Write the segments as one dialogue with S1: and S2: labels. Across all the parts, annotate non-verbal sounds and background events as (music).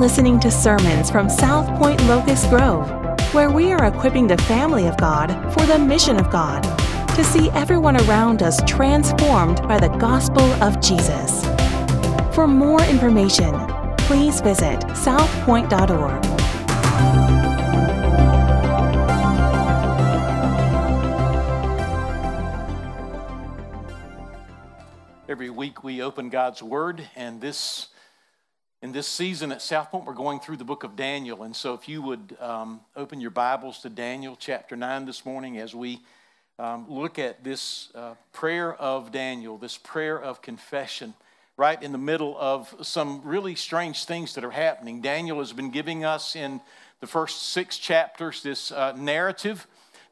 S1: listening to sermons from South Point Locust Grove, where we are equipping the family of God for the mission of God to see everyone around us transformed by the gospel of Jesus. For more information, please visit southpoint.org.
S2: Every week we open God's Word, and this in this season at South Point, we're going through the book of Daniel. And so, if you would um, open your Bibles to Daniel chapter 9 this morning as we um, look at this uh, prayer of Daniel, this prayer of confession, right in the middle of some really strange things that are happening. Daniel has been giving us in the first six chapters this uh, narrative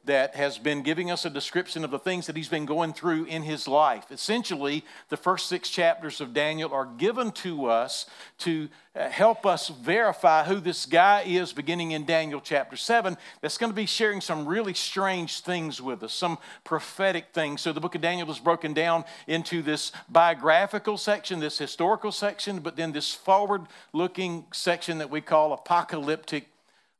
S2: that has been giving us a description of the things that he's been going through in his life. Essentially, the first six chapters of Daniel are given to us to uh, help us verify who this guy is, beginning in Daniel chapter 7, that's going to be sharing some really strange things with us, some prophetic things. So the book of Daniel is broken down into this biographical section, this historical section, but then this forward looking section that we call apocalyptic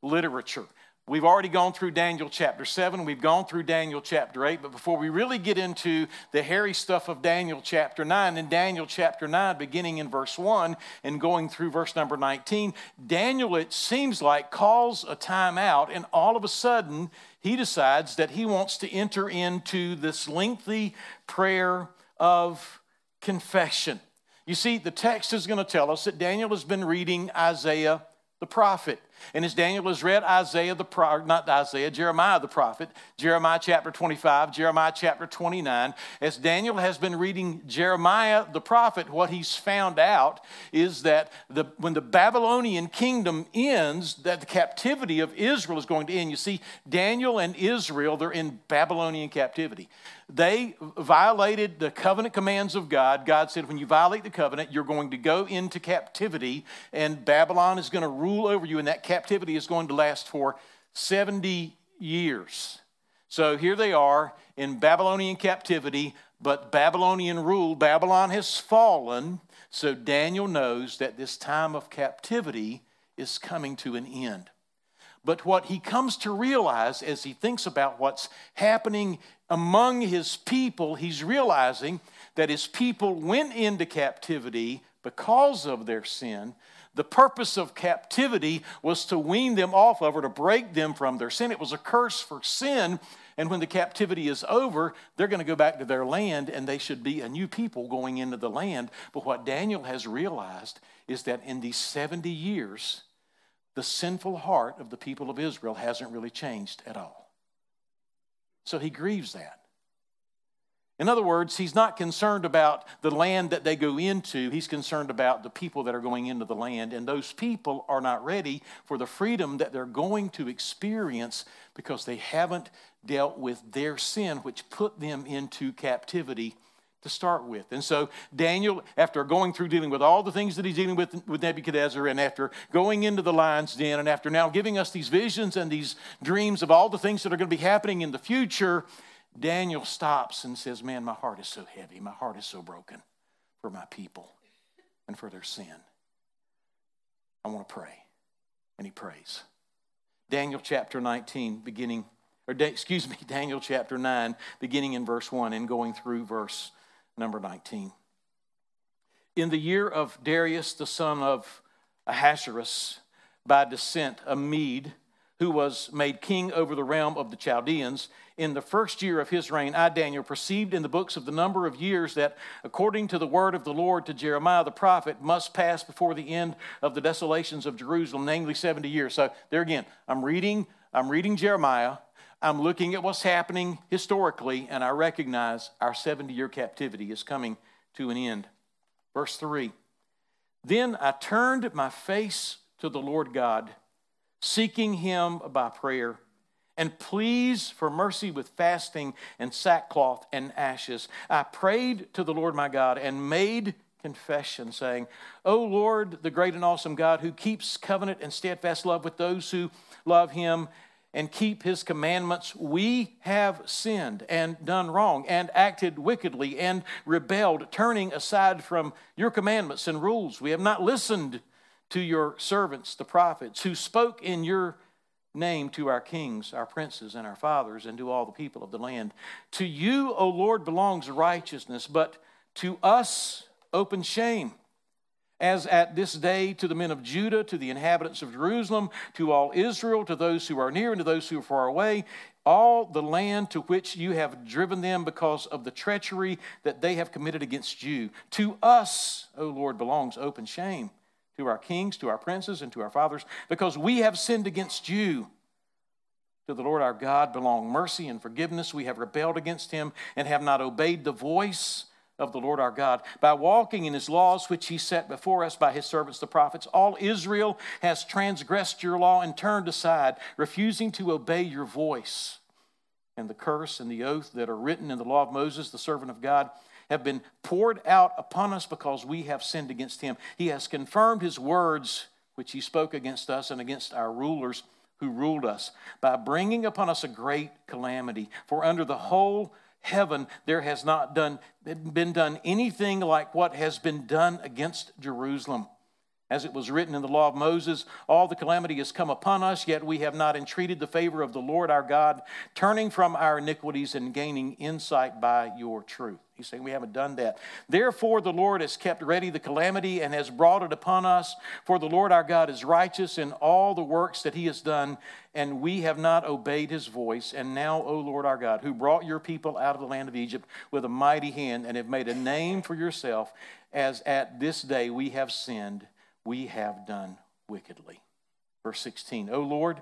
S2: literature. We've already gone through Daniel chapter 7, we've gone through Daniel chapter 8, but before we really get into the hairy stuff of Daniel chapter 9, in Daniel chapter 9, beginning in verse 1 and going through verse number 19, Daniel, it seems like, calls a time out, and all of a sudden, he decides that he wants to enter into this lengthy prayer of confession. You see, the text is going to tell us that Daniel has been reading Isaiah the prophet. And as Daniel has read Isaiah the prophet, not Isaiah, Jeremiah the prophet, Jeremiah chapter 25, Jeremiah chapter 29, as Daniel has been reading Jeremiah the prophet, what he's found out is that the, when the Babylonian kingdom ends, that the captivity of Israel is going to end. You see, Daniel and Israel, they're in Babylonian captivity. They violated the covenant commands of God. God said, when you violate the covenant, you're going to go into captivity, and Babylon is going to rule over you, in that captivity is going to last for 70 years. So here they are in Babylonian captivity, but Babylonian rule, Babylon has fallen. So Daniel knows that this time of captivity is coming to an end. But what he comes to realize as he thinks about what's happening among his people, he's realizing that his people went into captivity because of their sin. The purpose of captivity was to wean them off of or to break them from their sin. It was a curse for sin. And when the captivity is over, they're going to go back to their land and they should be a new people going into the land. But what Daniel has realized is that in these 70 years, the sinful heart of the people of Israel hasn't really changed at all. So he grieves that. In other words, he's not concerned about the land that they go into. He's concerned about the people that are going into the land. And those people are not ready for the freedom that they're going to experience because they haven't dealt with their sin, which put them into captivity to start with. And so Daniel, after going through dealing with all the things that he's dealing with with Nebuchadnezzar, and after going into the lion's den, and after now giving us these visions and these dreams of all the things that are going to be happening in the future, Daniel stops and says, Man, my heart is so heavy. My heart is so broken for my people and for their sin. I want to pray. And he prays. Daniel chapter 19, beginning, or excuse me, (laughs) Daniel chapter 9, beginning in verse 1 and going through verse number 19. In the year of Darius, the son of Ahasuerus, by descent, a Mede, who was made king over the realm of the Chaldeans, in the first year of his reign, I, Daniel, perceived in the books of the number of years that, according to the word of the Lord to Jeremiah the prophet, must pass before the end of the desolations of Jerusalem, namely 70 years. So, there again, I'm reading, I'm reading Jeremiah. I'm looking at what's happening historically, and I recognize our 70 year captivity is coming to an end. Verse 3 Then I turned my face to the Lord God, seeking him by prayer, and pleas for mercy with fasting and sackcloth and ashes. I prayed to the Lord my God and made confession, saying, O Lord, the great and awesome God, who keeps covenant and steadfast love with those who love him and keep his commandments, we have sinned and done wrong and acted wickedly and rebelled, turning aside from your commandments and rules. We have not listened to your servants, the prophets, who spoke in your name to our kings, our princes, and our fathers, and to all the people of the land. To you, O Lord, belongs righteousness, but to us open shame. As at this day to the men of Judah, to the inhabitants of Jerusalem, to all Israel, to those who are near and to those who are far away, all the land to which you have driven them because of the treachery that they have committed against you. To us, O Lord, belongs open shame to our kings, to our princes, and to our fathers, because we have sinned against you. To the Lord our God belong mercy and forgiveness. We have rebelled against him and have not obeyed the voice of the Lord our God. By walking in his laws, which he set before us by his servants the prophets, all Israel has transgressed your law and turned aside, refusing to obey your voice. And the curse and the oath that are written in the law of Moses, the servant of God, have been poured out upon us because we have sinned against him. He has confirmed his words, which he spoke against us and against our rulers who ruled us, by bringing upon us a great calamity. For under the whole heaven there has not done, been done anything like what has been done against Jerusalem. As it was written in the law of Moses, all the calamity has come upon us, yet we have not entreated the favor of the Lord our God, turning from our iniquities and gaining insight by your truth. He's saying we haven't done that. Therefore, the Lord has kept ready the calamity and has brought it upon us. For the Lord our God is righteous in all the works that he has done, and we have not obeyed his voice. And now, O Lord our God, who brought your people out of the land of Egypt with a mighty hand and have made a name for yourself, as at this day we have sinned we have done wickedly. Verse 16, O Lord,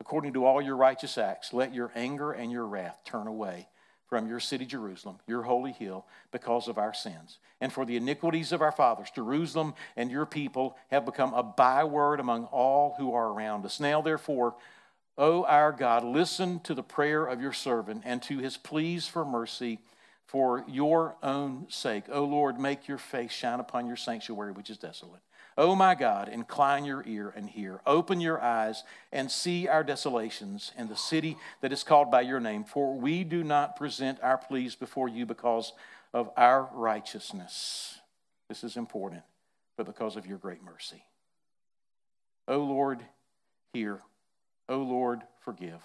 S2: according to all your righteous acts, let your anger and your wrath turn away from your city, Jerusalem, your holy hill, because of our sins. And for the iniquities of our fathers, Jerusalem and your people have become a byword among all who are around us. Now, therefore, O our God, listen to the prayer of your servant and to his pleas for mercy for your own sake. O Lord, make your face shine upon your sanctuary, which is desolate Oh my God, incline your ear and hear. Open your eyes and see our desolations and the city that is called by your name. For we do not present our pleas before you because of our righteousness. This is important, but because of your great mercy. O Lord, hear. O Lord, forgive.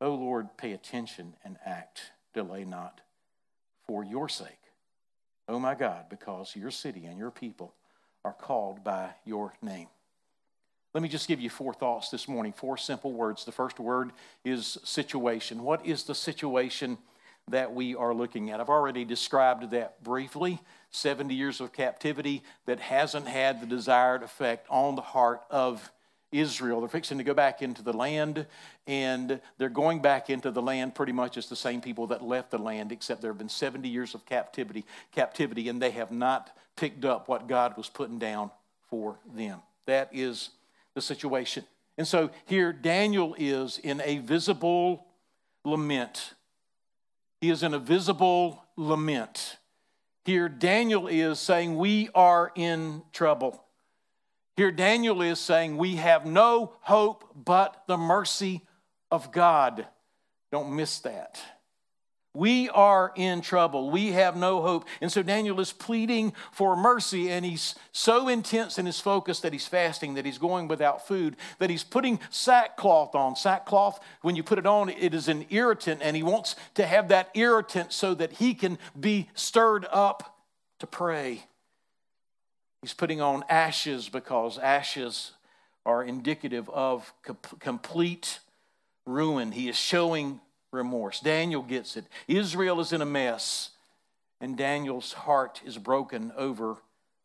S2: O Lord, pay attention and act. Delay not for your sake. O my God, because your city and your people are called by your name. Let me just give you four thoughts this morning, four simple words. The first word is situation. What is the situation that we are looking at? I've already described that briefly 70 years of captivity that hasn't had the desired effect on the heart of Israel. They're fixing to go back into the land, and they're going back into the land pretty much as the same people that left the land, except there have been 70 years of captivity, captivity, and they have not picked up what God was putting down for them. That is the situation. And so here Daniel is in a visible lament. He is in a visible lament. Here Daniel is saying, We are in trouble. Here Daniel is saying, We have no hope but the mercy of God. Don't miss that. We are in trouble. We have no hope. And so Daniel is pleading for mercy, and he's so intense in his focus that he's fasting, that he's going without food, that he's putting sackcloth on. Sackcloth, when you put it on, it is an irritant, and he wants to have that irritant so that he can be stirred up to pray. He's putting on ashes because ashes are indicative of complete ruin. He is showing remorse. Daniel gets it. Israel is in a mess, and Daniel's heart is broken over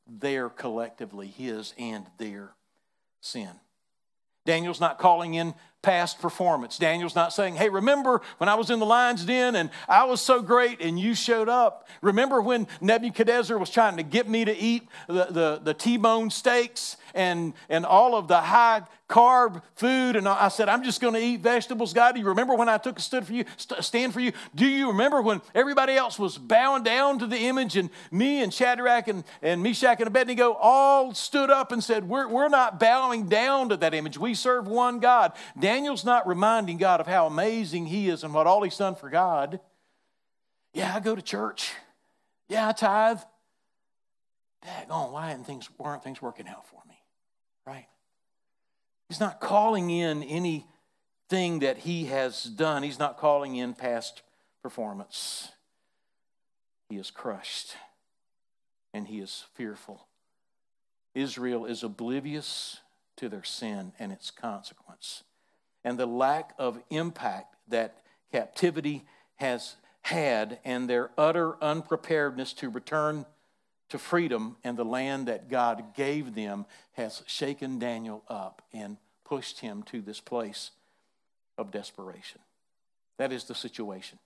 S2: their collectively, his and their sin. Daniel's not calling in past performance. Daniel's not saying, hey, remember when I was in the lion's den and I was so great and you showed up? Remember when Nebuchadnezzar was trying to get me to eat the, the, the T bone steaks and, and all of the high carb food? And I said, I'm just going to eat vegetables. God, do you remember when I took a stand for you? Stand for you? Do you remember when everybody else was bowing down to the image and me and Shadrach and, and Meshach and Abednego all stood up and said, we're, we're not bowing down to that image. We serve one God. Daniel's not reminding God of how amazing he is and what all he's done for God. Yeah, I go to church. Yeah, I tithe. Daggone, why aren't things, why aren't things working out for me? right? He's not calling in anything that he has done, he's not calling in past performance. He is crushed and he is fearful. Israel is oblivious to their sin and its consequence. And the lack of impact that captivity has had and their utter unpreparedness to return to freedom and the land that God gave them has shaken Daniel up and pushed him to this place of desperation. That is the situation.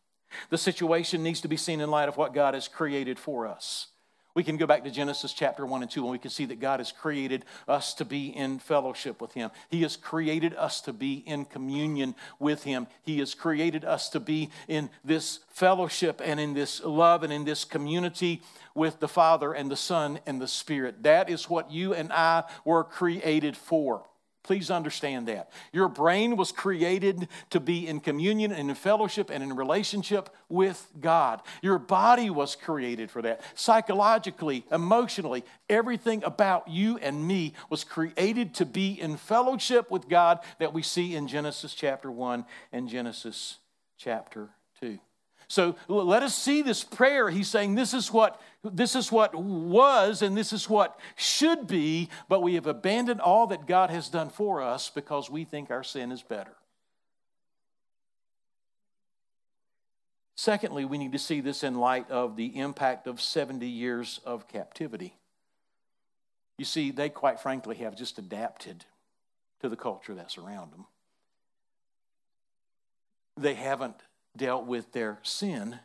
S2: The situation needs to be seen in light of what God has created for us. We can go back to Genesis chapter 1 and 2 and we can see that God has created us to be in fellowship with Him. He has created us to be in communion with Him. He has created us to be in this fellowship and in this love and in this community with the Father and the Son and the Spirit. That is what you and I were created for. Please understand that. Your brain was created to be in communion and in fellowship and in relationship with God. Your body was created for that. Psychologically, emotionally, everything about you and me was created to be in fellowship with God that we see in Genesis chapter 1 and Genesis chapter 2. So let us see this prayer. He's saying this is what this is what was and this is what should be, but we have abandoned all that God has done for us because we think our sin is better. Secondly, we need to see this in light of the impact of 70 years of captivity. You see, they quite frankly have just adapted to the culture that's around them. They haven't dealt with their sin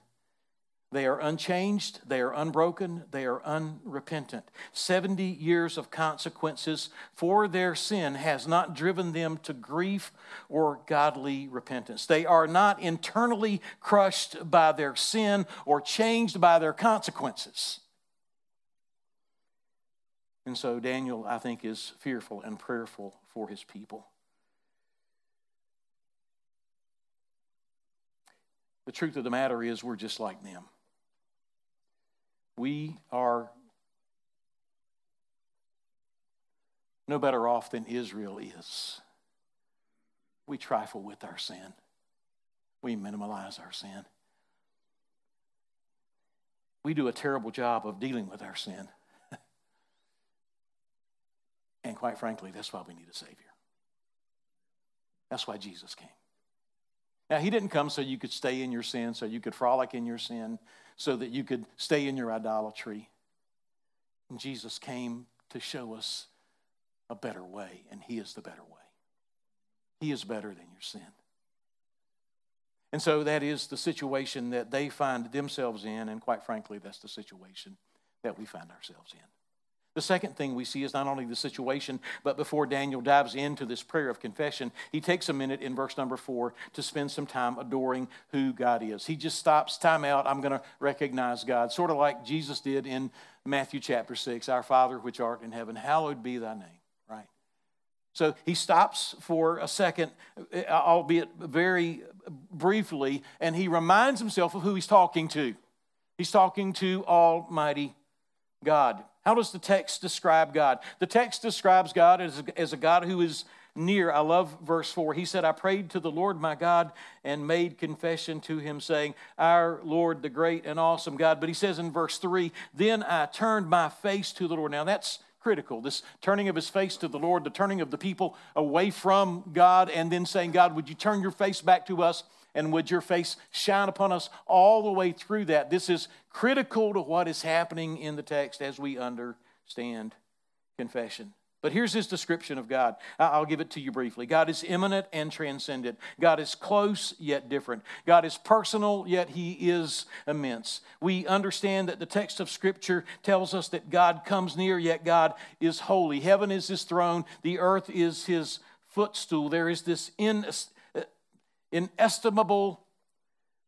S2: they are unchanged, they are unbroken, they are unrepentant. 70 years of consequences for their sin has not driven them to grief or godly repentance. They are not internally crushed by their sin or changed by their consequences. And so Daniel, I think, is fearful and prayerful for his people. The truth of the matter is, we're just like them. We are no better off than Israel is. We trifle with our sin, we minimize our sin. We do a terrible job of dealing with our sin. (laughs) and quite frankly, that's why we need a Savior. That's why Jesus came. Now, He didn't come so you could stay in your sin, so you could frolic in your sin, so that you could stay in your idolatry. And Jesus came to show us a better way, and He is the better way. He is better than your sin. And so that is the situation that they find themselves in, and quite frankly, that's the situation that we find ourselves in. The second thing we see is not only the situation, but before Daniel dives into this prayer of confession, he takes a minute in verse number four to spend some time adoring who God is. He just stops, time out, I'm going to recognize God, sort of like Jesus did in Matthew chapter 6 Our Father which art in heaven, hallowed be thy name, right? So he stops for a second, eh, albeit very briefly, and he reminds himself of who he's talking to. He's talking to Almighty God. How does the text describe God? The text describes God as a, as a God who is near. I love verse 4. He said, I prayed to the Lord my God and made confession to him, saying, Our Lord, the great and awesome God. But he says in verse 3, Then I turned my face to the Lord. Now that's critical. This turning of his face to the Lord, the turning of the people away from God, and then saying, God, would you turn your face back to us? And would your face shine upon us all the way through that? This is critical to what is happening in the text as we understand confession. But here's his description of God. I'll give it to you briefly. God is immanent and transcendent. God is close yet different. God is personal yet he is immense. We understand that the text of Scripture tells us that God comes near yet God is holy. Heaven is his throne, the earth is his footstool. There is this inestimable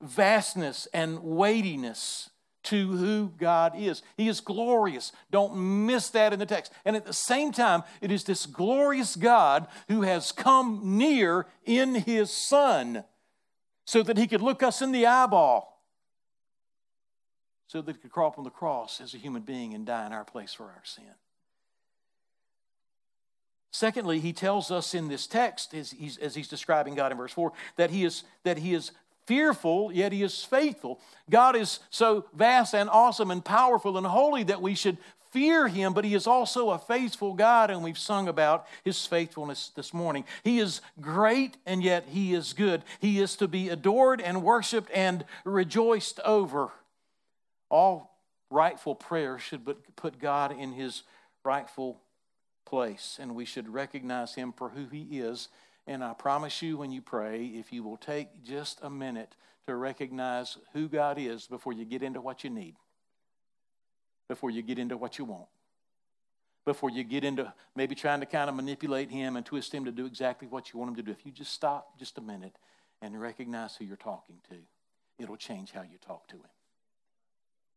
S2: vastness and weightiness to who God is. He is glorious. Don't miss that in the text. And at the same time, it is this glorious God who has come near in his Son so that he could look us in the eyeball, so that he could crawl up on the cross as a human being and die in our place for our sin. Secondly, he tells us in this text, as he's, as he's describing God in verse 4, that he, is, that he is fearful, yet he is faithful. God is so vast and awesome and powerful and holy that we should fear him, but he is also a faithful God, and we've sung about his faithfulness this morning. He is great, and yet he is good. He is to be adored and worshiped and rejoiced over. All rightful prayer should put God in his rightful place, and we should recognize him for who he is. And I promise you, when you pray, if you will take just a minute to recognize who God is before you get into what you need, before you get into what you want, before you get into maybe trying to kind of manipulate him and twist him to do exactly what you want him to do, if you just stop just a minute and recognize who you're talking to, it'll change how you talk to him.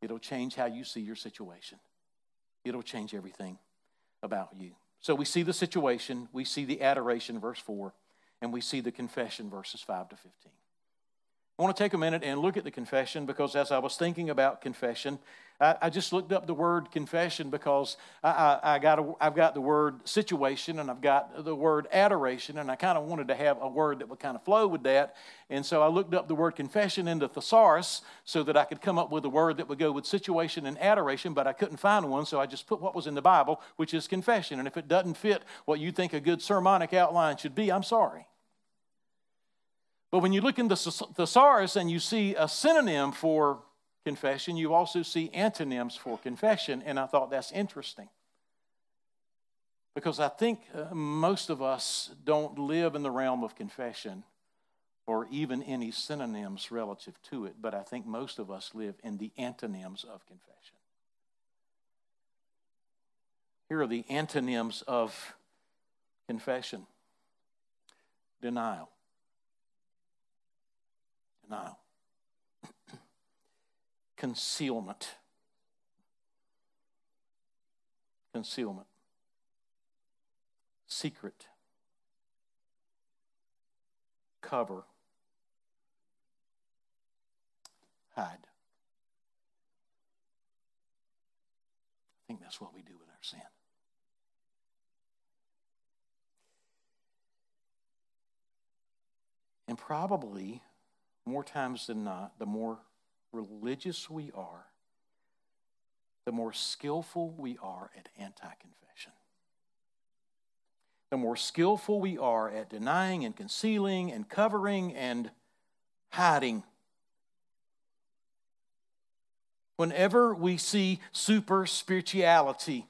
S2: It'll change how you see your situation. It'll change everything about you. So we see the situation, we see the adoration, verse 4, and we see the confession, verses 5 to 15. I want to take a minute and look at the confession because as I was thinking about confession, I, just looked up the word confession because I, I, I got a, I've got the word situation and I've got the word adoration, and I kind of wanted to have a word that would kind of flow with that. And so I looked up the word confession into thesaurus so that I could come up with a word that would go with situation and adoration, but I couldn't find one, so I just put what was in the Bible, which is confession. And if it doesn't fit what you think a good sermonic outline should be, I'm sorry. But when you look in the thesaurus and you see a synonym for confession, you also see antonyms for confession, and I thought that's interesting. Because I think uh, most of us don't live in the realm of confession or even any synonyms relative to it, but I think most of us live in the antonyms of confession. Here are the antonyms of confession denial denial, concealment. Concealment. Secret. Cover. Hide. I think that's what we do with our sin. And probably more times than not, the more religious we are, the more skillful we are at anti confession. The more skillful we are at denying and concealing and covering and hiding. Whenever we see super spirituality,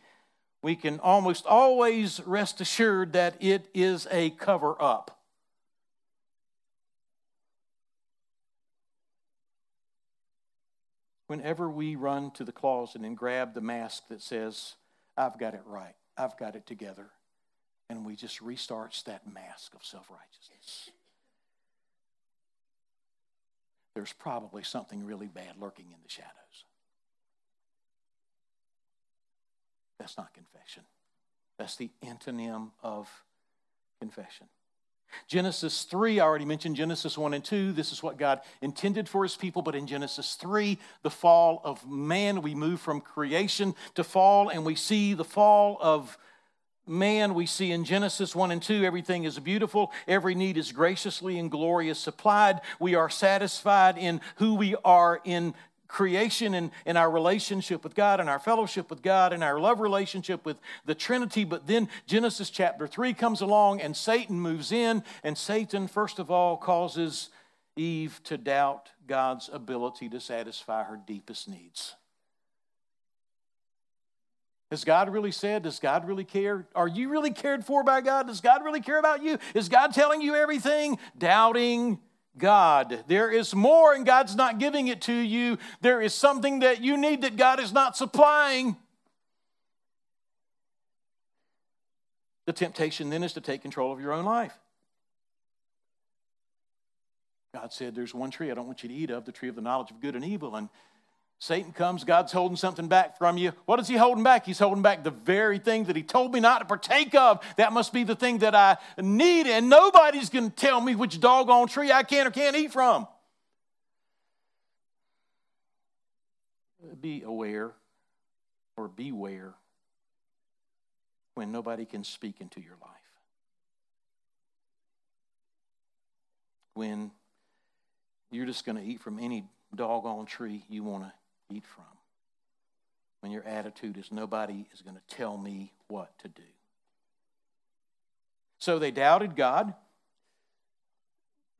S2: we can almost always rest assured that it is a cover up. Whenever we run to the closet and grab the mask that says, I've got it right, I've got it together, and we just restarts that mask of self righteousness, there's probably something really bad lurking in the shadows. That's not confession. That's the antonym of confession. Genesis 3, I already mentioned Genesis 1 and 2. This is what God intended for his people. But in Genesis 3, the fall of man, we move from creation to fall, and we see the fall of man. We see in Genesis 1 and 2, everything is beautiful. Every need is graciously and glorious supplied. We are satisfied in who we are in creation and, in our relationship with God and our fellowship with God and our love relationship with the Trinity. But then Genesis chapter 3 comes along and Satan moves in, and Satan, first of all, causes Eve to doubt God's ability to satisfy her deepest needs. Has God really said? Does God really care? Are you really cared for by God? Does God really care about you? Is God telling you everything? Doubting God. There is more, and God's not giving it to you. There is something that you need that God is not supplying. The temptation then is to take control of your own life. God said, There's one tree I don't want you to eat of, the tree of the knowledge of good and evil. And Satan comes, God's holding something back from you. What is he holding back? He's holding back the very thing that he told me not to partake of. That must be the thing that I need, and nobody's going to tell me which doggone tree I can or can't eat from. Be aware or beware when nobody can speak into your life. When you're just going to eat from any doggone tree you want to eat from. When your attitude is nobody is going to tell me what to do. So they doubted God.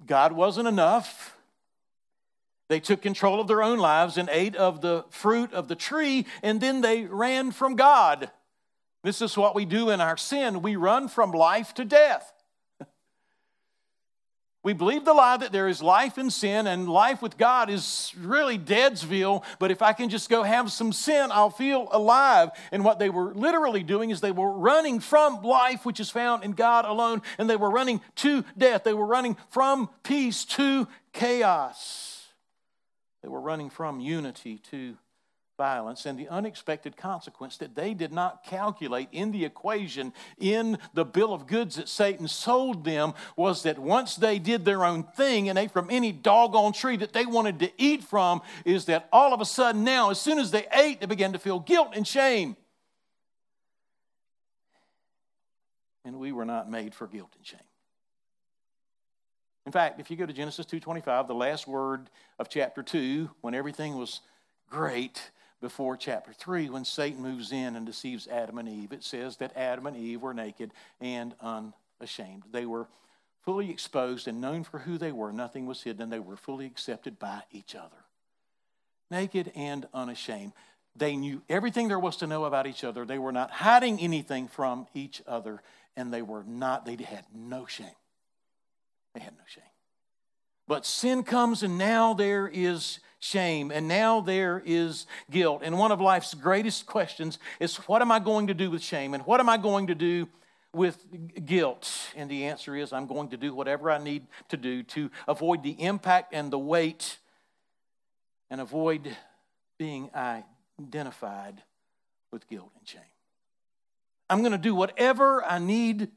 S2: God wasn't enough. They took control of their own lives and ate of the fruit of the tree, and then they ran from God. This is what we do in our sin. We run from life to death. We believe the lie that there is life in sin and life with God is really Deadsville, but if I can just go have some sin, I'll feel alive. And what they were literally doing is they were running from life, which is found in God alone, and they were running to death. They were running from peace to chaos. They were running from unity to violence and the unexpected consequence that they did not calculate in the equation in the bill of goods that Satan sold them was that once they did their own thing and ate from any doggone tree that they wanted to eat from, is that all of a sudden now, as soon as they ate, they began to feel guilt and shame. And we were not made for guilt and shame. In fact, if you go to Genesis 2:25, the last word of chapter 2, when everything was great, before chapter 3 when Satan moves in and deceives Adam and Eve. It says that Adam and Eve were naked and unashamed. They were fully exposed and known for who they were. Nothing was hidden. They were fully accepted by each other. Naked and unashamed. They knew everything there was to know about each other. They were not hiding anything from each other, and they were not, they had no shame. They had no shame. But sin comes, and now there is shame, and now there is guilt. And one of life's greatest questions is what am I going to do with shame? And what am I going to do with guilt? And the answer is I'm going to do whatever I need to do to avoid the impact and the weight and avoid being identified with guilt and shame. I'm going to do whatever I need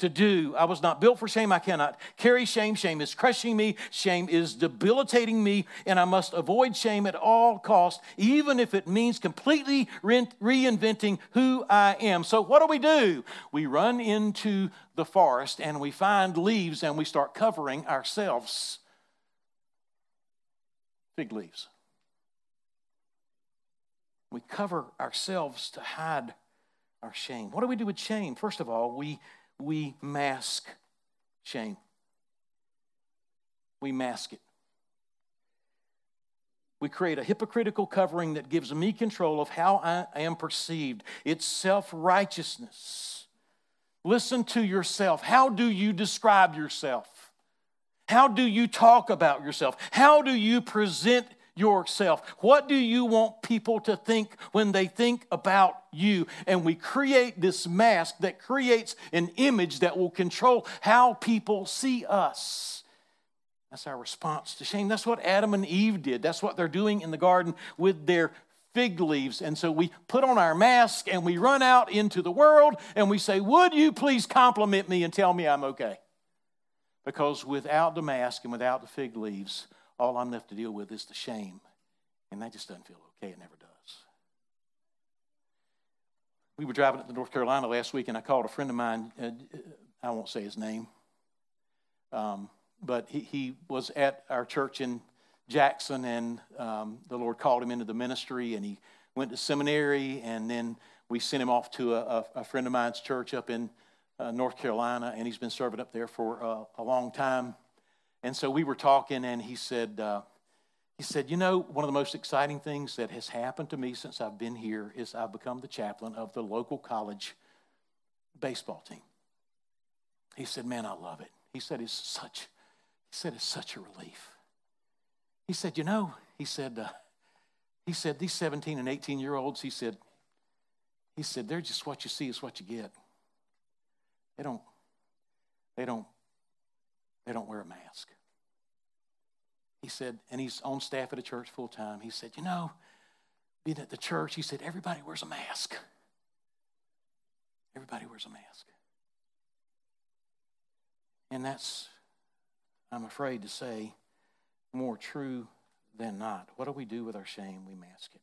S2: to do. I was not built for shame. I cannot carry shame. Shame is crushing me. Shame is debilitating me, and I must avoid shame at all costs, even if it means completely re- reinventing who I am. So, what do we do? We run into the forest and we find leaves and we start covering ourselves. Fig leaves. We cover ourselves to hide our shame. What do we do with shame? First of all, we we mask shame. We mask it. We create a hypocritical covering that gives me control of how I am perceived. It's self righteousness. Listen to yourself. How do you describe yourself? How do you talk about yourself? How do you present yourself? What do you want people to think when they think about you? And we create this mask that creates an image that will control how people see us. That's our response to shame. That's what Adam and Eve did. That's what they're doing in the garden with their fig leaves. And so we put on our mask and we run out into the world and we say, Would you please compliment me and tell me I'm okay? Because without the mask and without the fig leaves, all I'm left to deal with is the shame. And that just doesn't feel okay. It never does. We were driving up to North Carolina last week, and I called a friend of mine. Uh, I won't say his name, um, but he, he was at our church in Jackson, and um, the Lord called him into the ministry, and he went to seminary, and then we sent him off to a, a friend of mine's church up in uh, North Carolina, and he's been serving up there for uh, a long time. And so we were talking, and he said, uh, he said, You know, one of the most exciting things that has happened to me since I've been here is I've become the chaplain of the local college baseball team. He said, Man, I love it. He said, It's such, he said, It's such a relief. He said, You know, he said, uh, he said, these 17 and 18 year olds, he said, he said, they're just what you see is what you get. They don't, they don't they don't wear a mask. He said, and he's on staff at a church full time. He said, You know, being at the church, he said, everybody wears a mask. Everybody wears a mask. And that's, I'm afraid to say, more true than not. What do we do with our shame? We mask it.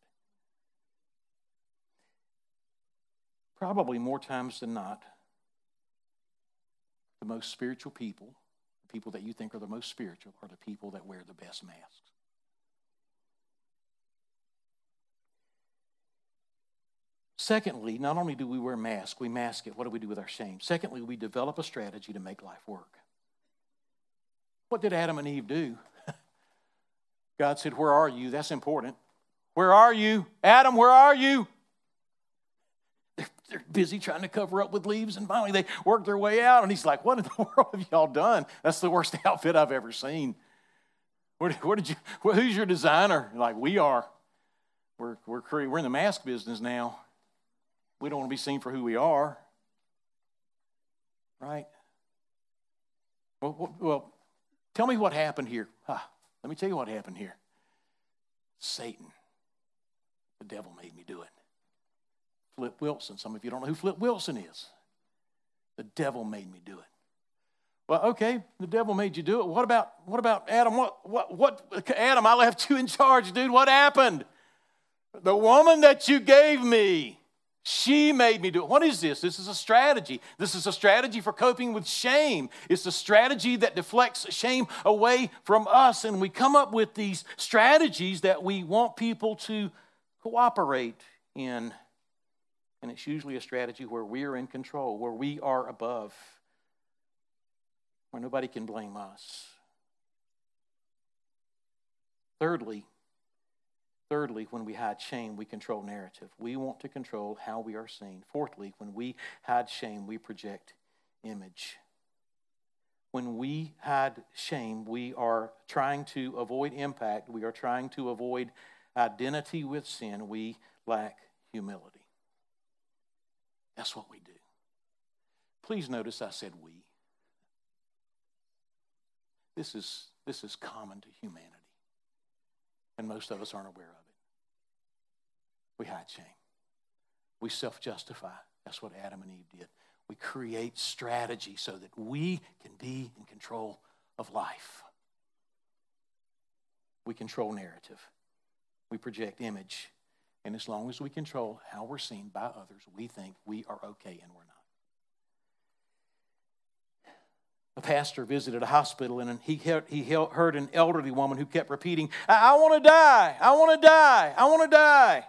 S2: probably more times than not, the most spiritual people, the people that you think are the most spiritual, are the people that wear the best masks. Secondly, not only do we wear masks, we mask it. What do we do with our shame? Secondly, we develop a strategy to make life work. What did Adam and Eve do? (laughs) God said, Where are you? That's important. Where are you? Adam, where are you? They're, busy trying to cover up with leaves, and finally they work their way out. And he's like, What in the (laughs) world have y'all done? That's the worst (laughs) outfit I've ever seen. Where, where did you, who's your designer? Like, we are. We're, we're, we're in the mask business now. We don't want to be seen for who we are. Right? Well, well tell me what happened here. Let me tell you what happened here. Satan, the devil made me do it. Flip Wilson. Some of you don't know who Flip Wilson is. The devil made me do it. Well, okay, the devil made you do it. What about what about Adam? What what what Adam, I left you in charge, dude. What happened? The woman that you gave me. She made me do it. What is this? This is a strategy. This is a strategy for coping with shame. It's a strategy that deflects shame away from us. And we come up with these strategies that we want people to cooperate in. And it's usually a strategy where we are in control, where we are above, where nobody can blame us. Thirdly, Thirdly, when we hide shame, we control narrative. We want to control how we are seen. Fourthly, when we hide shame, we project image. When we hide shame, we are trying to avoid impact. We are trying to avoid identity with sin. We lack humility. That's what we do. Please notice I said we. This is, this is common to humanity and most of us aren't aware of it. We hide shame. We self justify. That's what Adam and Eve did. We create strategy so that we can be in control of life. We control narrative. We project image. And as long as we control how we're seen by others, we think we are okay and we're not. a pastor visited a hospital and he heard, he heard an elderly woman who kept repeating, I, I want to die, I want to die, I want to die.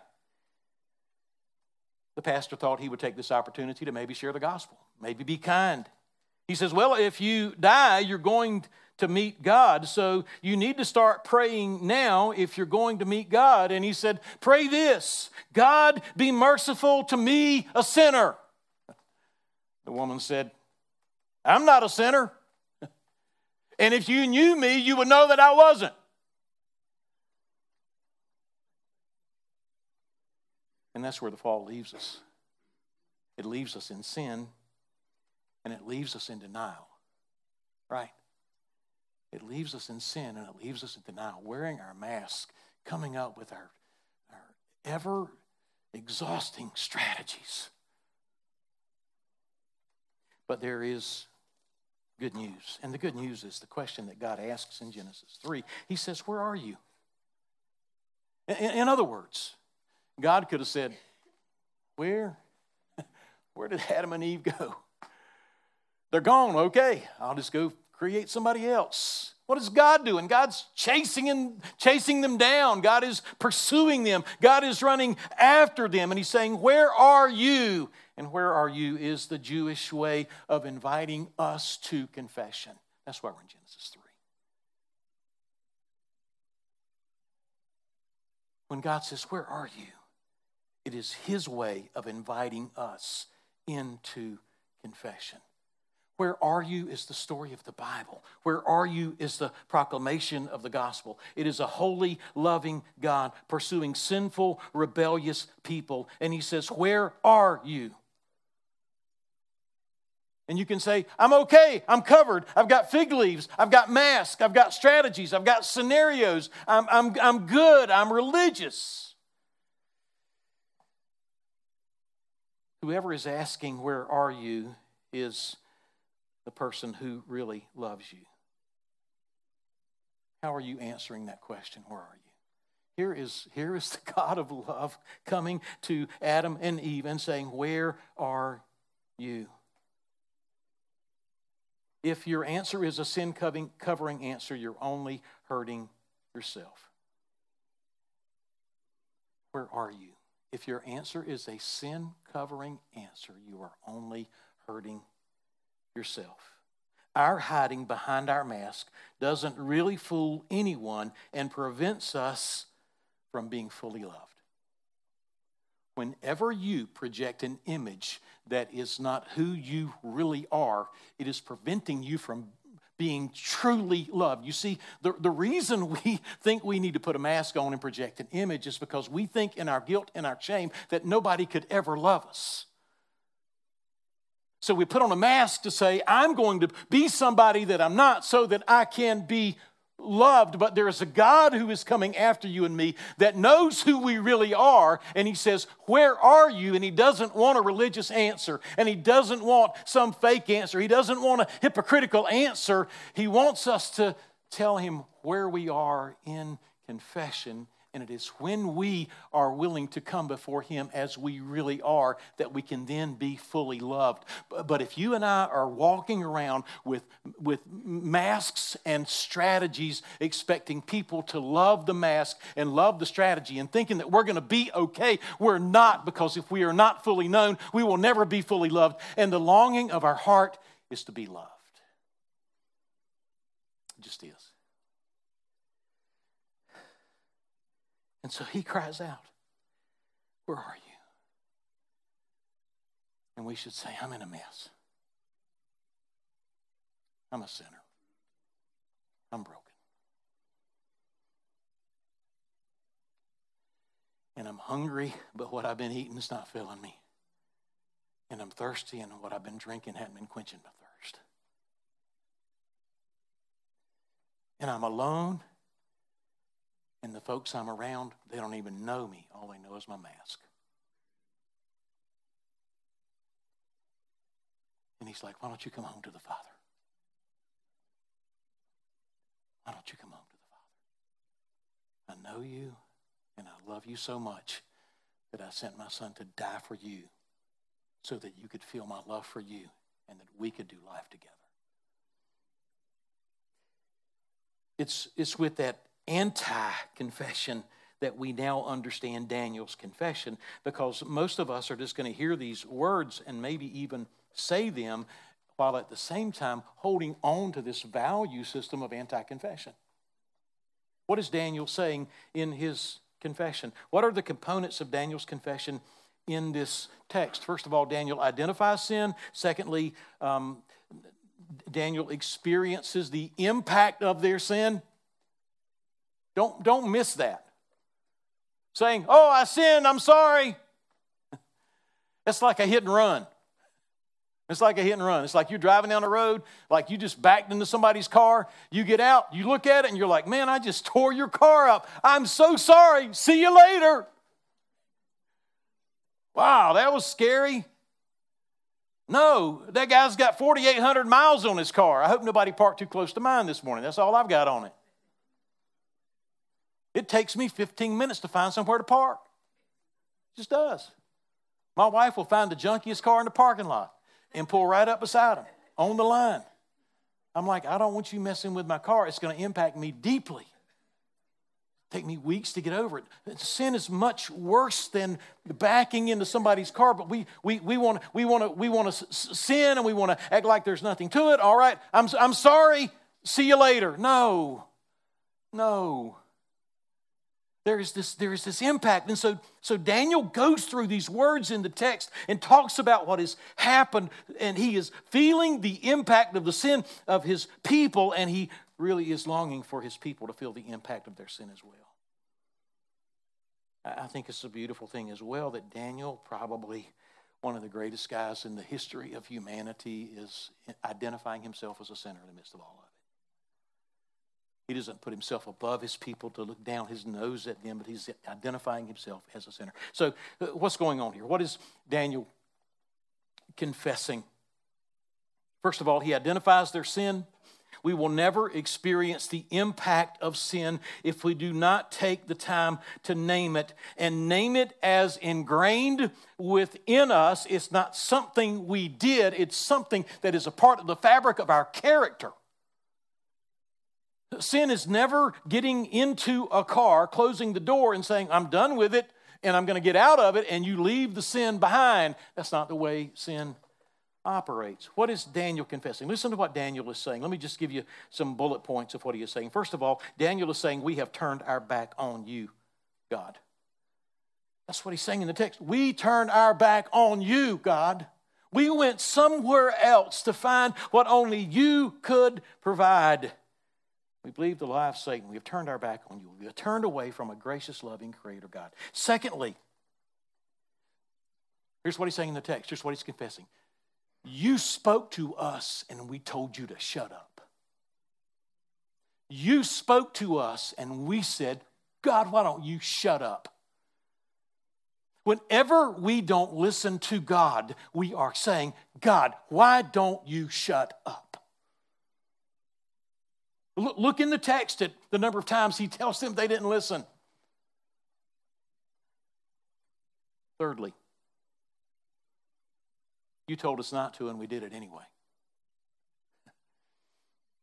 S2: The pastor thought he would take this opportunity to maybe share the gospel, maybe be kind. He says, Well, if you die, you're going to meet God, so you need to start praying now if you're going to meet God. And he said, Pray this God, be merciful to me, a sinner. The woman said, I'm not a sinner. (laughs) And if you knew me, you would know that I wasn't. And that's where the fall leaves us. It leaves us in sin and it leaves us in denial. Right? It leaves us in sin and it leaves us in denial, wearing our mask, coming up with our, our ever exhausting strategies. But there is good news. And the good news is the question that God asks in Genesis 3. He says, Where are you? In, in other words, God could have said, Where? (laughs) Where did Adam and Eve go? (laughs) They're gone. Okay, I'll just go create somebody else. What is God doing? God's chasing and chasing them down. God is pursuing them. God is running after them. And He's saying, Where are you? And where are you is the Jewish way of inviting us to confession. That's why we're in Genesis 3. When God says, Where are you? It is His way of inviting us into confession. Where are you is the story of the Bible. Where are you is the proclamation of the gospel. It is a holy, loving God pursuing sinful, rebellious people. And He says, Where are you? And you can say, I'm okay, I'm covered, I've got fig leaves, I've got masks, I've got strategies, I've got scenarios, I'm, I'm, I'm good, I'm religious. Whoever is asking, Where are you? is the person who really loves you. How are you answering that question? Where are you? Here is, here is (laughs) the God of love coming to Adam and Eve and saying, Where are you? If your answer is a sin covering answer, you're only hurting yourself. Where are you? If your answer is a sin covering answer, you are only hurting yourself. Our hiding behind our mask doesn't really fool anyone and prevents us from being fully loved. Whenever you project an image that is not who you really are, it is preventing you from being truly loved. You see, the, the reason (laughs) we think we need to put a mask on and project an image is because we think in our guilt and our shame that nobody could ever love us. So we put on a mask to say, I'm going to be somebody that I'm not so that I can be loved, but there is a God who is coming after you and me that knows who we really are. And He says, Where are you? And He doesn't want a religious answer, and He doesn't want some fake answer. He doesn't want a hypocritical answer. He wants us to tell Him where we are in confession and it is when we are willing to come before Him as we really are that we can then be fully loved. But if you and I are walking around with, with masks and strategies, expecting people to love the mask and love the strategy, and thinking that we're going to be okay, we're not, because if we are not fully known, we will never be fully loved. And the longing of our heart is to be loved. It just is. And so he cries out, Where are you? And we should say, I'm in a mess. I'm a sinner. I'm broken. And I'm hungry, but what I've been eating is not filling me. And I'm thirsty, and what I've been drinking hadn't been quenching my thirst. And I'm alone, and the folks I'm around, they don't even know me. All they know is my mask. And he's like, Why don't you come home to the Father? Why don't you come home to the Father? I know you and I love you so much that I sent my son to die for you so that you could feel my love for you and that we could do life together. It's, it's with that anti confession that we now understand Daniel's confession because most of us are just going to hear these words and maybe even say them while at the same time holding on to this value system of anti confession. What is Daniel saying in his confession? What are the components of Daniel's confession in this text? First of all, Daniel identifies sin. Secondly, um, Daniel experiences the impact of their sin. Don't, don't miss that. Saying, oh, I sinned, I'm sorry. (laughs) That's like a hit and run. It's like a hit and run. It's like you're driving down the road, like you just backed into somebody's car. You get out, you look at it, and you're like, man, I just tore your car up. I'm so sorry. See you later. Wow, that was scary. No, that guy's got 4,800 miles on his car. I hope nobody parked too close to mine this morning. That's all I've got on it. It takes me 15 minutes to find somewhere to park. It just does. My wife will find the junkiest car in the parking lot and pull right up beside him on the line. I'm like, I don't want you messing with my car. It's going to impact me deeply. Take me weeks to get over it. Sin is much worse than backing into somebody's car, but we, we, we want we want to we want to sin and we want to act like there's nothing to it. All right, I'm, I'm sorry. See you later. No, no there is this, there is this impact. And so, so Daniel goes through these words in the text and talks about what has happened, and he is feeling the impact of the sin of his people, and he really is longing for his people to feel the impact of their sin as well. I think it's a beautiful thing as well that Daniel, probably one of the greatest guys in the history of humanity, is identifying himself as a sinner in the midst of all of it. He doesn't put himself above his people to look down his nose at them, but he's identifying himself as a sinner. So, uh, what's going on here? What is Daniel confessing? First of all, he identifies their sin. We will never experience the impact of sin if we do not take the time to name it and name it as ingrained within us. It's not something we did, it's something that is a part of the fabric of our character. Sin is never getting into a car, closing the door, and saying, I'm done with it and I'm going to get out of it, and you leave the sin behind. That's not the way sin operates. What is Daniel confessing? Listen to what Daniel is saying. Let me just give you some bullet points of what he is saying. First of all, Daniel is saying, We have turned our back on you, God. That's what he's saying in the text. We turned our back on you, God. We went somewhere else to find what only you could provide. We believe the lie of Satan. We have turned our back on you. We have turned away from a gracious, loving Creator God. Secondly, here's what he's saying in the text. Here's what he's confessing you spoke to us and we told you to shut up. You spoke to us and we said, God, why don't you shut up? Whenever we don't listen to God, we are saying, God, why don't you shut up? Look in the text at the number of times he tells them they didn't listen. Thirdly, you told us not to, and we did it anyway. (laughs)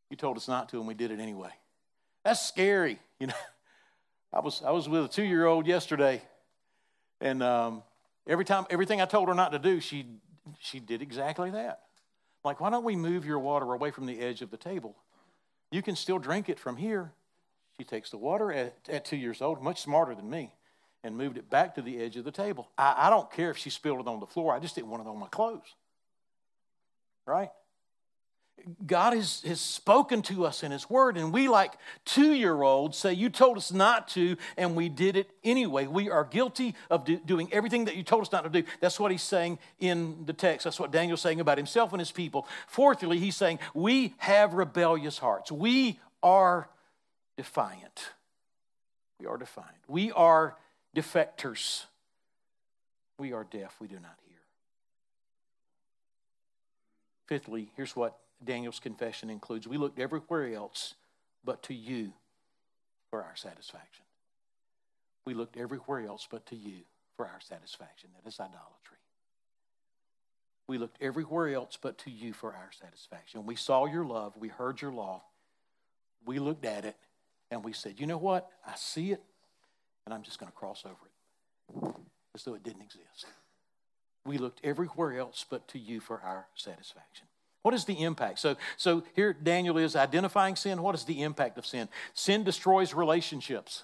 S2: You told us not to, and we did it anyway. That's scary. (laughs) You know, I was I was with a two year old yesterday, and um, every time everything I told her not to do, she she did exactly that. Like, why don't we move your water away from the edge of the table? You can still drink it from here. She takes the water at, at two years old, much smarter than me, and moved it back to the edge of the table. I, I don't care if she spilled it on the floor. I just didn't want it on my clothes right? God has, has spoken to us in His Word, and we, like two year olds, say, You told us not to, and we did it anyway. We are guilty of do, doing everything that you told us not to do. That's what He's saying in the text. That's what Daniel's saying about himself and his people. Fourthly, He's saying, We have rebellious hearts. We are defiant. We are defiant. We are defectors. We are deaf. We do not hear. Fifthly, here's what Daniel's confession includes we looked everywhere else but to you for our satisfaction. We looked everywhere else but to you for our satisfaction. That is idolatry. We looked everywhere else but to you for our satisfaction. We saw your love, we heard your law, we looked at it, and we said, you know what? I see it, and I'm just going to cross over it as though it didn't exist. We looked everywhere else but to you for our satisfaction. What is the impact? So, so here Daniel is identifying sin. What is the impact of sin? Sin destroys relationships.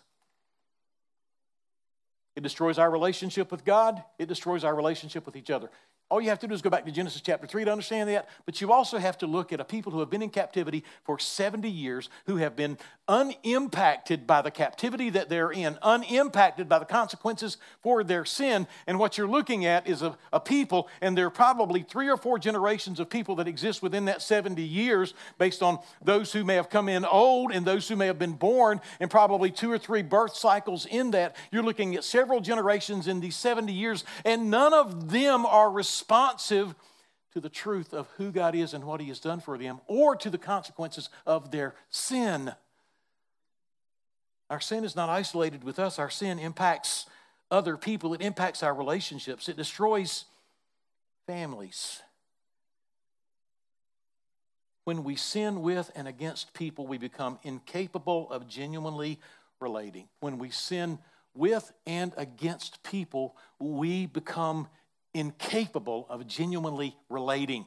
S2: It destroys our relationship with God, it destroys our relationship with each other. All you have to do is go back to Genesis chapter 3 to understand that. But you also have to look at a people who have been in captivity for 70 years, who have been unimpacted by the captivity that they're in, unimpacted by the consequences for their sin. And what you're looking at is a, a people, and there are probably three or four generations of people that exist within that 70 years, based on those who may have come in old and those who may have been born, and probably two or three birth cycles in that. You're looking at several generations in these 70 years, and none of them are responsible responsive to the truth of who God is and what He has done for them, or to the consequences of their sin. Our sin is not isolated with us, our sin impacts other people, it impacts our relationships, it destroys families. When we sin with and against people, we become incapable of genuinely relating. When we sin with and against people, we become incapable of genuinely relating.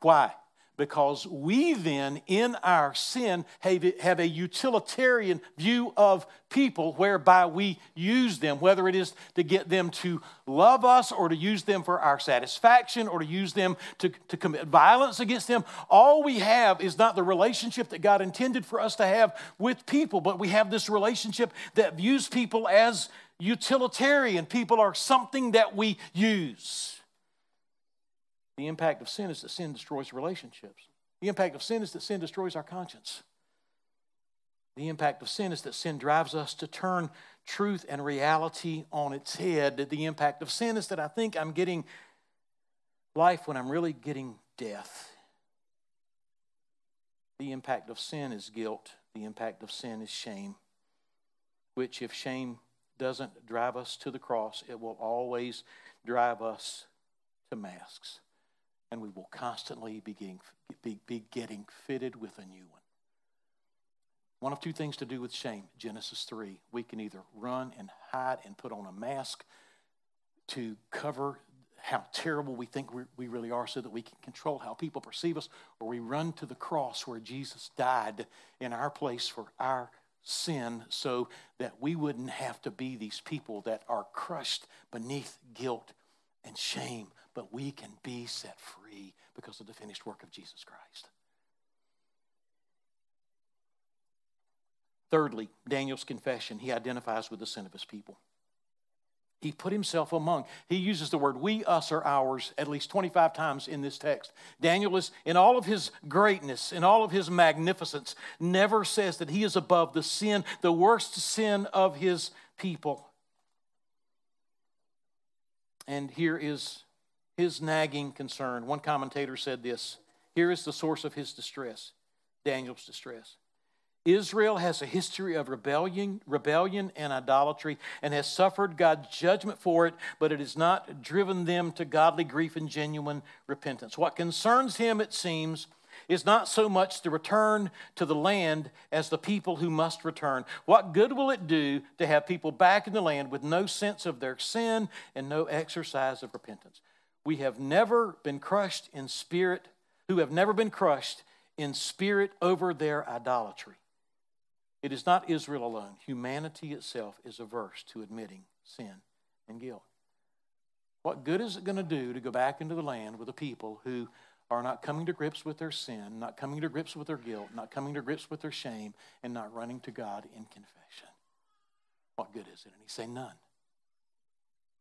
S2: Why? Because we then, in our sin, have a utilitarian view of people whereby we use them, whether it is to get them to love us or to use them for our satisfaction or to use them to, to commit violence against them. All we have is not the relationship that God intended for us to have with people, but we have this relationship that views people as utilitarian. People are something that we use. The impact of sin is that sin destroys relationships. The impact of sin is that sin destroys our conscience. The impact of sin is that sin drives us to turn truth and reality on its head. The impact of sin is that I think I'm getting life when I'm really getting death. The impact of sin is guilt, the impact of sin is shame, which, if shame doesn't drive us to the cross, it will always drive us to masks. And we will constantly be getting, be, be getting fitted with a new one. One of two things to do with shame Genesis 3. We can either run and hide and put on a mask to cover how terrible we think we really are so that we can control how people perceive us, or we run to the cross where Jesus died in our place for our sin so that we wouldn't have to be these people that are crushed beneath guilt and shame, but we can be set free because of the finished work of Jesus Christ. Thirdly, Daniel's confession, he identifies with the sin of his people. He put himself among. He uses the word we, us, or ours at least 25 times in this text. Daniel is, in all of his greatness, in all of his magnificence, never says that he is above the sin, the worst sin of his people. And here is his nagging concern. One commentator said this here is the source of his distress, Daniel's distress. Israel has a history of rebellion, rebellion and idolatry and has suffered God's judgment for it, but it has not driven them to godly grief and genuine repentance. What concerns him, it seems, is not so much the return to the land as the people who must return. What good will it do to have people back in the land with no sense of their sin and no exercise of repentance? We have never been crushed in spirit, who have never been crushed in spirit over their idolatry. It is not Israel alone. Humanity itself is averse to admitting sin and guilt. What good is it going to do to go back into the land with a people who are not coming to grips with their sin, not coming to grips with their guilt, not coming to grips with their shame, and not running to God in confession? What good is it? And he say none.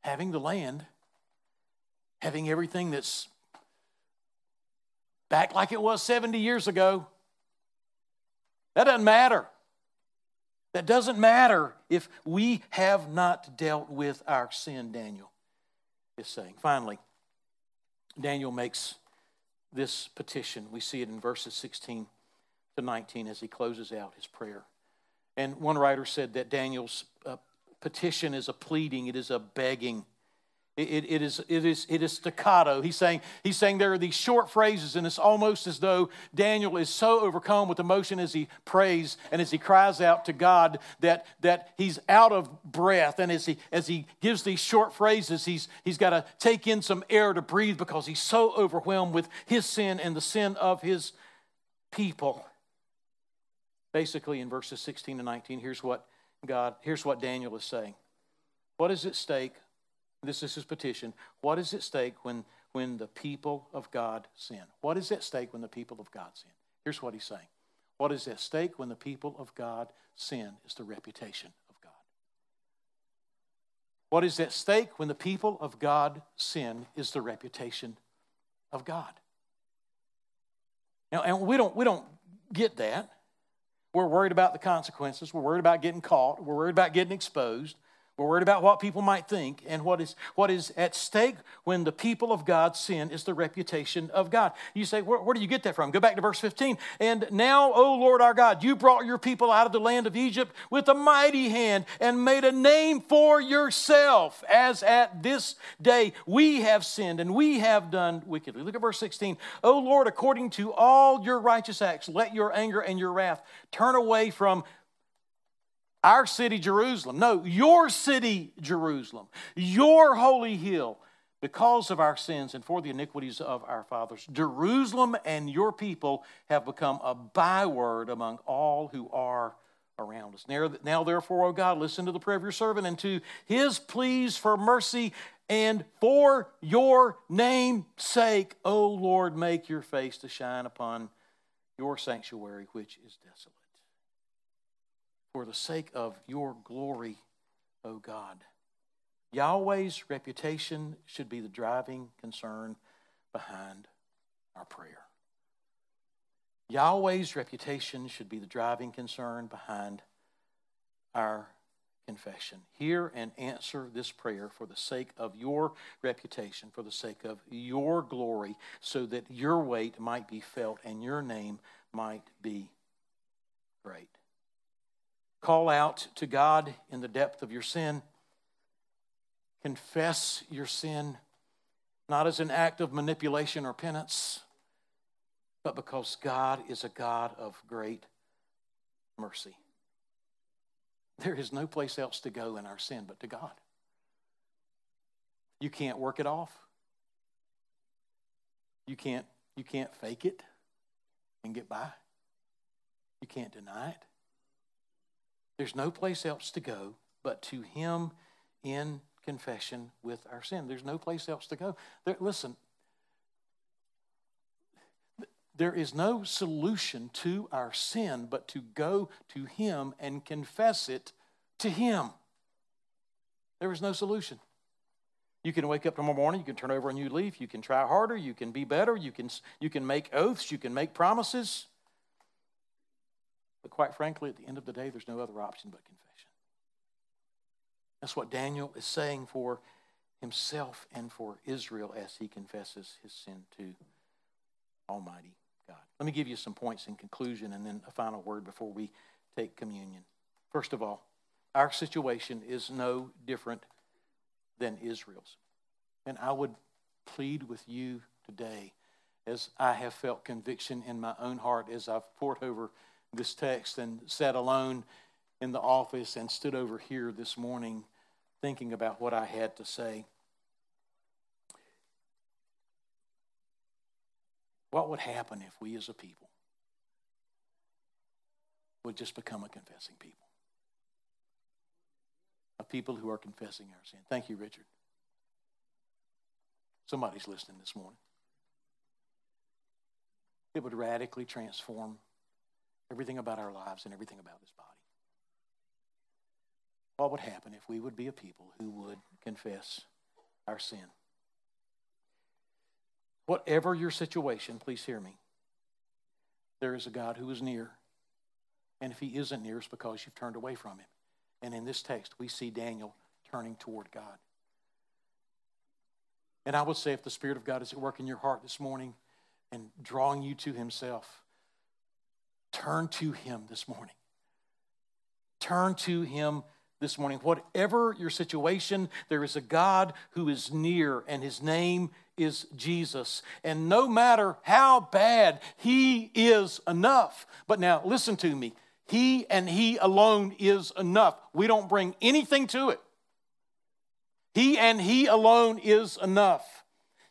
S2: Having the land, having everything that's back like it was 70 years ago, that doesn't matter. That doesn't matter if we have not dealt with our sin, Daniel is saying. Finally, Daniel makes this petition. We see it in verses 16 to 19 as he closes out his prayer. And one writer said that Daniel's uh, petition is a pleading, it is a begging. It, it, is, it, is, it is staccato. He's saying, he's saying there are these short phrases, and it's almost as though Daniel is so overcome with emotion as he prays and as he cries out to God that, that he's out of breath. And as he, as he gives these short phrases, he's, he's got to take in some air to breathe because he's so overwhelmed with his sin and the sin of his people. Basically, in verses 16 to 19, here's what God, here's what Daniel is saying. What is at stake this is his petition. What is at stake when, when the people of God sin? What is at stake when the people of God sin? Here's what he's saying. What is at stake when the people of God sin is the reputation of God. What is at stake when the people of God sin is the reputation of God. Now, and we don't, we don't get that. We're worried about the consequences. We're worried about getting caught. We're worried about getting exposed. We're worried about what people might think, and what is, what is at stake when the people of God sin is the reputation of God. You say, where, where do you get that from? Go back to verse 15. And now, O Lord our God, you brought your people out of the land of Egypt with a mighty hand and made a name for yourself, as at this day we have sinned and we have done wickedly. Look at verse 16. O Lord, according to all your righteous acts, let your anger and your wrath turn away from our city, Jerusalem. No, your city, Jerusalem. Your holy hill. Because of our sins and for the iniquities of our fathers, Jerusalem and your people have become a byword among all who are around us. Now, therefore, O God, listen to the prayer of your servant and to his pleas for mercy and for your name's sake, O Lord, make your face to shine upon your sanctuary, which is desolate for the sake of your glory, O God. Yahweh's reputation should be the driving concern behind our prayer. Yahweh's reputation should be the driving concern behind our confession. Hear and answer this prayer for the sake of your reputation, for the sake of your glory, so that your weight might be felt and your name might be great. Call out to God in the depth of your sin. Confess your sin, not as an act of manipulation or penance, but because God is a God of great mercy. There is no place else to go in our sin but to God. You can't work it off. You can't, you can't fake it and get by. You can't deny it. There's no place else to go but to Him in confession with our sin. There's no place else to go. There, listen, there is no solution to our sin but to go to Him and confess it to Him. There is no solution. You can wake up tomorrow morning, you can turn over a new leaf, you can try harder, you can be better, you can, you can make oaths, you can make promises. But quite frankly, at the end of the day, there's no other option but confession. That's what Daniel is saying for himself and for Israel as he confesses his sin to Almighty God. Let me give you some points in conclusion and then a final word before we take communion. First of all, our situation is no different than Israel's. And I would plead with you today, as I have felt conviction in my own heart as I've pored over this text and sat alone in the office and stood over here this morning thinking about what I had to say. What would happen if we as a people would just become a confessing people? A people who are confessing our sin. Thank you, Richard. Somebody's listening this morning. It would radically transform everything about our lives and everything about this body. What would happen if we would be a people who would confess our sin? Whatever your situation, please hear me. There is a God who is near. And if he isn't near, it's because you've turned away from him. And in this text, we see Daniel turning toward God. And I would say if the Spirit of God is at work in your heart this morning and drawing you to himself, Turn to Him this morning. Turn to Him this morning. Whatever your situation, there is a God who is near, and His name is Jesus. And no matter how bad, He is enough. But now, listen to me. He and He alone is enough. We don't bring anything to it. He and He alone is enough.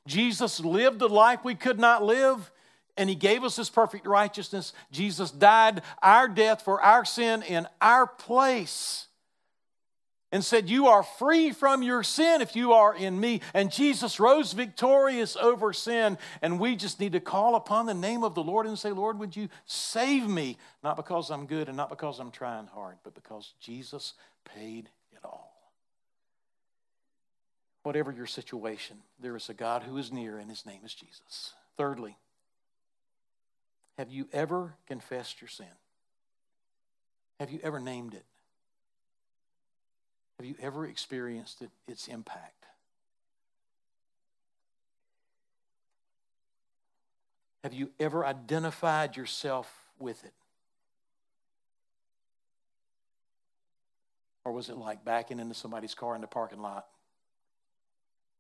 S2: Jesus lived the life we could not live and he gave us his perfect righteousness. Jesus died our death for our sin in our place and said, You are free from your sin if you are in me. And Jesus rose victorious over sin. And we just need to call upon the name of the Lord and say, Lord, would you save me? Not because I'm good and not because I'm trying hard, but because Jesus paid it all. Whatever your situation, there is a God who is near, and his name is Jesus. Thirdly, have you ever confessed your sin? Have you ever named it? Have you ever experienced it, its impact? Have you ever identified yourself with it? Or was it like backing into somebody's car in the parking lot?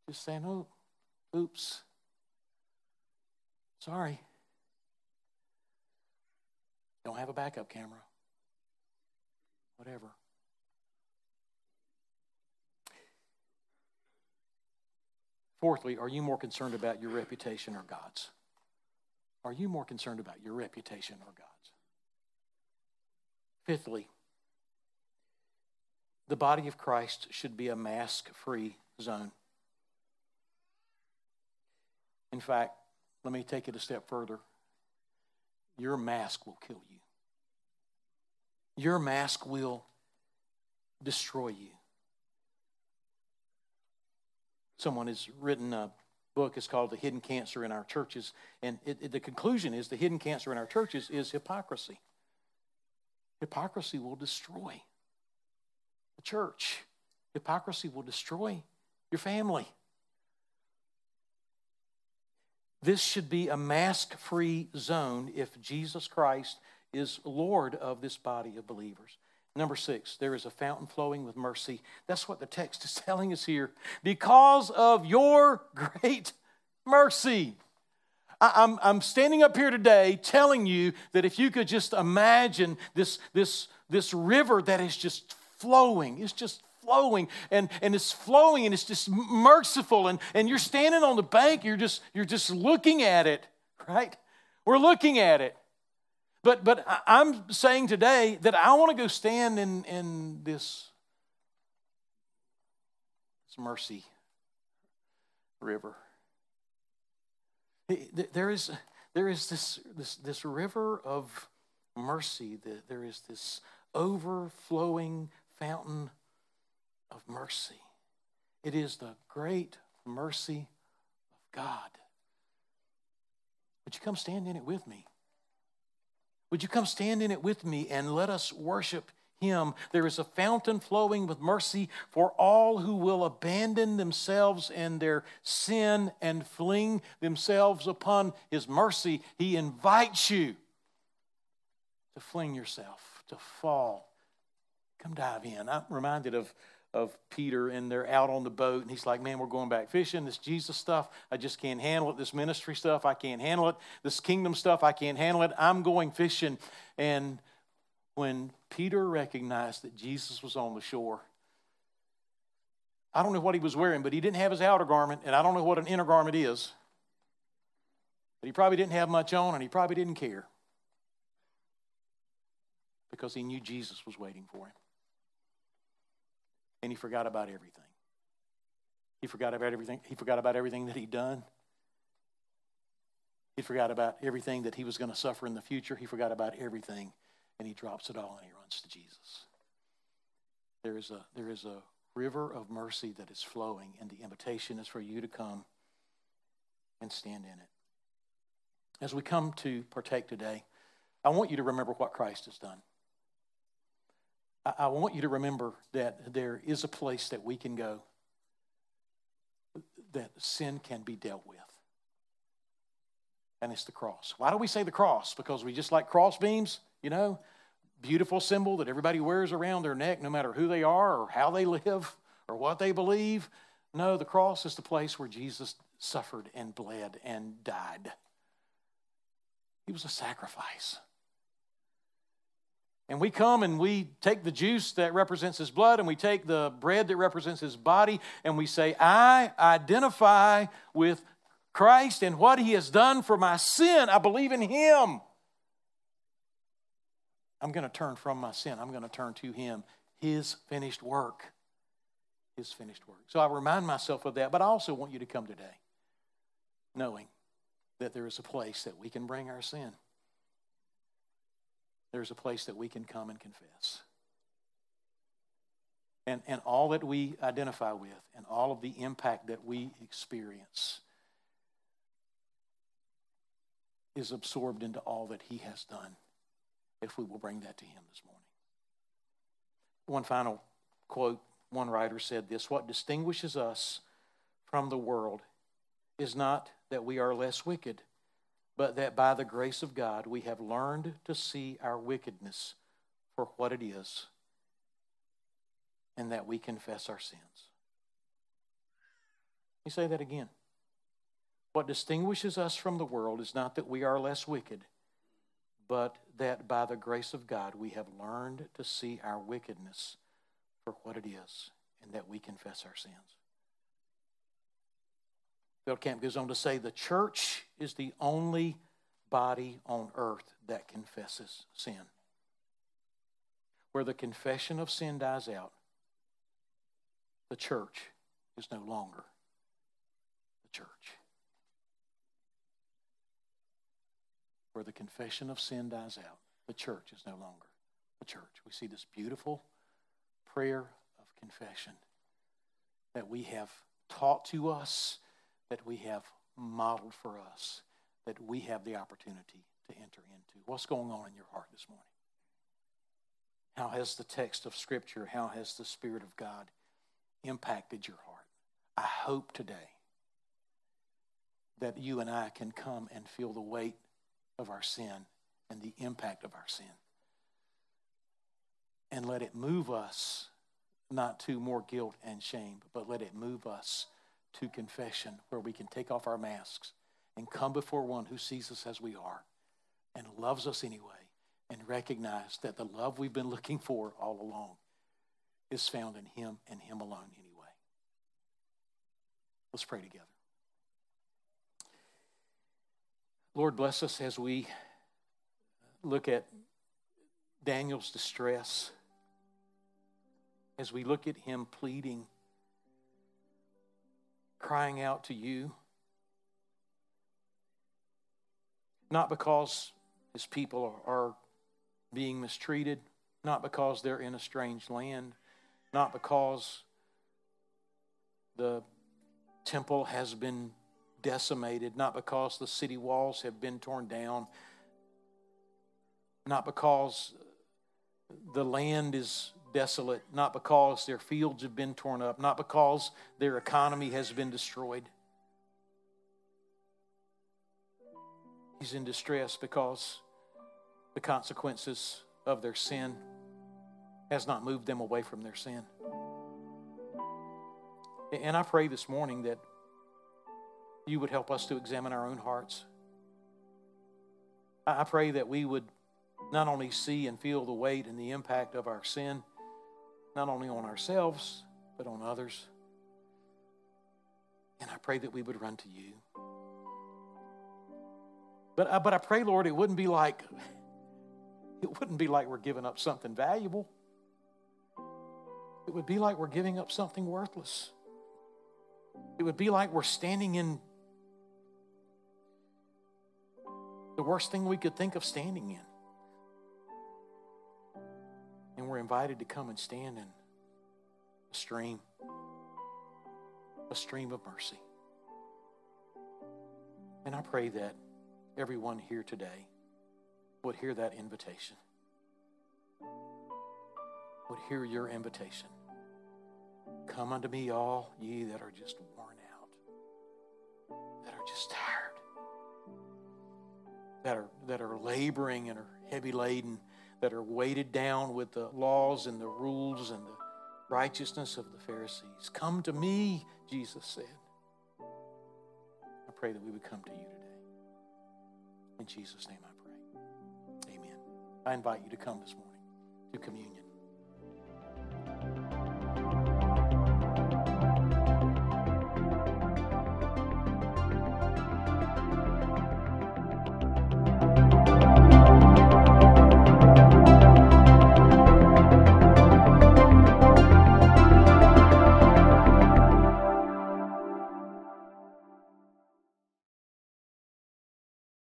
S2: Just saying, oh, oops, sorry. Don't have a backup camera. Whatever. Fourthly, are you more concerned about your reputation or God's? Are you more concerned about your reputation or God's? Fifthly, the body of Christ should be a mask free zone. In fact, let me take it a step further. Your mask will kill you your mask will destroy you. Someone has written a book, it's called The Hidden Cancer in Our Churches. And it, it, the conclusion is the hidden cancer in our churches is hypocrisy. Hypocrisy will destroy the church, hypocrisy will destroy your family. This should be a mask free zone if Jesus Christ is Lord of this body of believers. Number six, there is a fountain flowing with mercy. That's what the text is (laughs) telling us here. Because of your great mercy. I'm, I'm standing up here today telling you that if you could just imagine this, this, this river that is just flowing, it's just flowing and, and it's flowing and it's just merciful and, and you're standing on the bank, you're just, you're just looking at it, right? We're looking at it. But, but I'm saying today that I want to go stand in, in this, this mercy river. There is, there is this, this, this river of mercy, there is this overflowing fountain of mercy. It is the great mercy of God. Would you come stand in it with me? Would you come stand in it with me and let us worship him? There is a fountain flowing with mercy for all who will abandon themselves and their sin and fling themselves upon his mercy. He invites you to fling yourself, to fall. Come dive in. I'm reminded of of Peter and they're out on the boat and he's like, Man, we're going back fishing. This Jesus stuff, I just can't handle it. This ministry stuff, I can't handle it. This kingdom stuff, I can't handle it. I'm going fishing. And when Peter recognized that Jesus was on the shore, I don't know what he was wearing, but he didn't have his outer garment, and I don't know what an inner garment is. But he probably didn't have much on, and he probably didn't care because he knew Jesus was waiting for him and he forgot about everything. He forgot about everything. He forgot about everything that he'd done. He forgot about everything that he was going to suffer in the future. He forgot about everything, and he drops it all and he runs to Jesus. There is a, there is a river of mercy that is flowing, and the invitation is for you to come and stand in it. As we come to partake today, I want you to remember what Christ has done. I, want you to remember that there is a place that we can go that sin can be dealt with. And it's the cross. Why do we say the cross? Because we just like cross beams, you know, beautiful symbol that everybody wears around their neck, no matter who they are or how they (laughs) live or what they believe. No, the cross is the place where Jesus suffered and bled and died. He was a sacrifice. And we come and we take the juice that represents his blood and we take the bread that represents his body and we say, I identify with Christ and what he has done for my sin. I believe in him. I'm going to turn from my sin. I'm going to turn to him, his finished work. His finished work. So I remind myself of that, but I also want you to come today knowing that there is a place that we can bring our sin there's a place that we can come and confess. And, and all that we identify with and all of the impact that we experience is absorbed into all that He has done if we will bring that to Him this morning. One final quote one writer said this What distinguishes us from the world is not that we are less wicked but that by the grace of God we have learned to see our wickedness for what it is, and that we confess our sins. Let me say that again. What distinguishes us from the world is not that we are less wicked, but that by the grace of God we have learned to see our wickedness for what it is, and that we confess our sins. Camp goes on to say the church is the only body on earth that confesses sin. Where the confession of sin dies out, the church is no longer the church. Where the confession of sin dies out, the church is no longer the church. We see this beautiful prayer of confession that we have taught to us that we have modeled for us, that we have the opportunity to enter into. What's going on in your heart this morning? How has the text of Scripture, how has the Spirit of God impacted your heart? I hope today that you and I can come and feel the weight of our sin and the impact of our sin. And let it move us not to more guilt and shame, but let it move us to confession where we can take off our masks and come before one who sees us as we are and loves us anyway and recognize that the love we've been looking for all along is found in Him and Him alone anyway. Let's pray together. Lord, bless us as we look at Daniel's distress, as we look at him pleading, crying out to you, not because his people are being mistreated, not because they're in a strange land, not because the temple has been decimated, not because the city walls have been torn down, not because the land is desolate, not because their fields have been torn up, not because their economy has been destroyed. He's in distress because the consequences of their sin has not moved them away from their sin. And I pray this morning that you would help us to examine our own hearts. I pray that we would not only see and feel the weight and the impact of our sin, not only on ourselves, but on others. And I pray that we would run to you. But, uh, but I pray, Lord, it wouldn't be like (laughs) it wouldn't be like we're giving up something valuable. It would be like we're giving up something worthless. It would be like we're standing in the worst thing we could think of standing in. And we're invited to come and stand in a stream, a stream of mercy. And I pray that everyone here today would hear that invitation, would hear your invitation. Come unto me, all ye that are just worn out, that are just tired that are, that are laboring and are heavy laden, that are weighted down with the laws and the rules and the righteousness of the Pharisees. Come to me, Jesus said. I pray that we would come to you today. In Jesus' name I pray. Amen. I invite you to come this morning to communion.